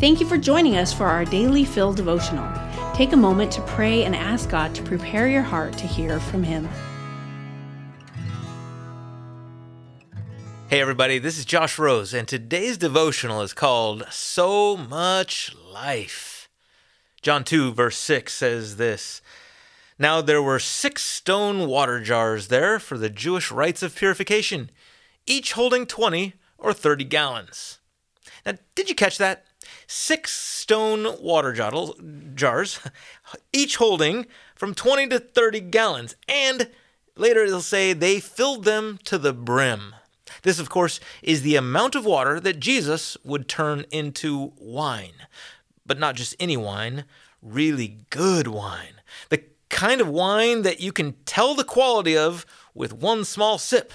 Thank you for joining us for our daily Fill devotional. Take a moment to pray and ask God to prepare your heart to hear from Him. Hey, everybody, this is Josh Rose, and today's devotional is called So Much Life. John 2, verse 6 says this Now there were six stone water jars there for the Jewish rites of purification, each holding 20 or 30 gallons. Now, did you catch that? Six stone water jars, each holding from 20 to 30 gallons, and later it'll say they filled them to the brim. This, of course, is the amount of water that Jesus would turn into wine. But not just any wine, really good wine. The kind of wine that you can tell the quality of with one small sip.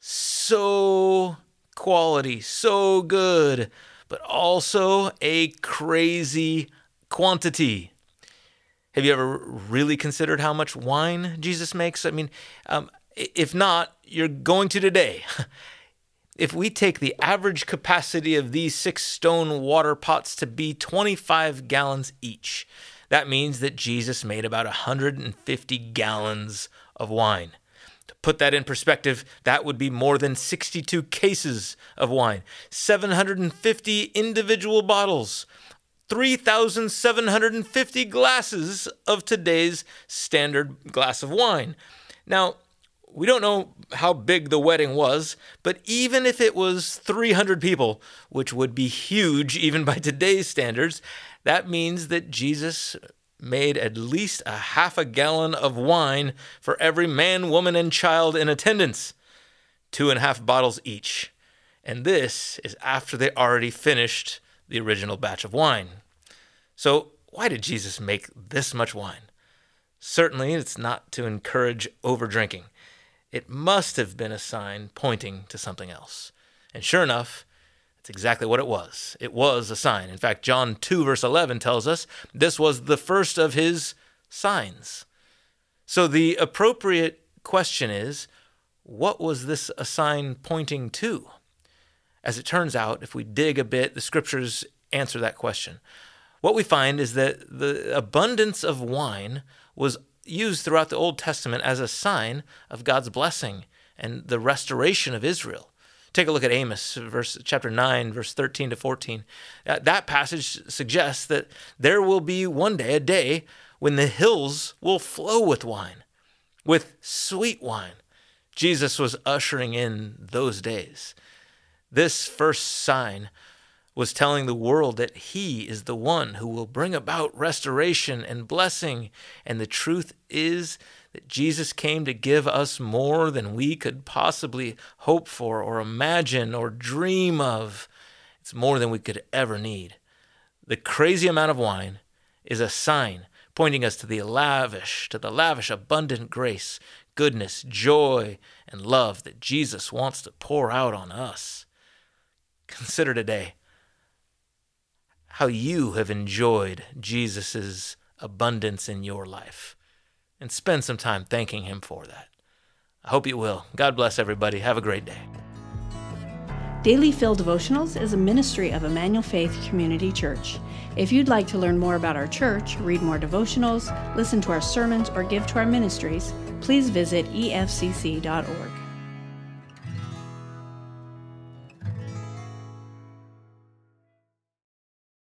So quality, so good, but also a crazy quantity. Have you ever really considered how much wine Jesus makes? I mean, um, if not, you're going to today. if we take the average capacity of these six stone water pots to be 25 gallons each, that means that Jesus made about 150 gallons of wine. To put that in perspective, that would be more than 62 cases of wine, 750 individual bottles, 3,750 glasses of today's standard glass of wine. Now, we don't know how big the wedding was, but even if it was 300 people, which would be huge even by today's standards, that means that Jesus made at least a half a gallon of wine for every man, woman, and child in attendance. Two and a half bottles each. And this is after they already finished the original batch of wine. So, why did Jesus make this much wine? Certainly, it's not to encourage over drinking. It must have been a sign pointing to something else. And sure enough, it's exactly what it was. It was a sign. In fact, John 2, verse 11 tells us this was the first of his signs. So the appropriate question is what was this a sign pointing to? As it turns out, if we dig a bit, the scriptures answer that question. What we find is that the abundance of wine was used throughout the Old Testament as a sign of God's blessing and the restoration of Israel. Take a look at Amos, verse chapter 9, verse 13 to 14. Uh, that passage suggests that there will be one day, a day, when the hills will flow with wine, with sweet wine. Jesus was ushering in those days. This first sign was telling the world that he is the one who will bring about restoration and blessing. And the truth is that Jesus came to give us more than we could possibly hope for or imagine or dream of. It's more than we could ever need. The crazy amount of wine is a sign pointing us to the lavish, to the lavish, abundant grace, goodness, joy, and love that Jesus wants to pour out on us. Consider today how you have enjoyed Jesus' abundance in your life. And spend some time thanking Him for that. I hope you will. God bless everybody. Have a great day. Daily Fill Devotionals is a ministry of Emmanuel Faith Community Church. If you'd like to learn more about our church, read more devotionals, listen to our sermons, or give to our ministries, please visit efcc.org.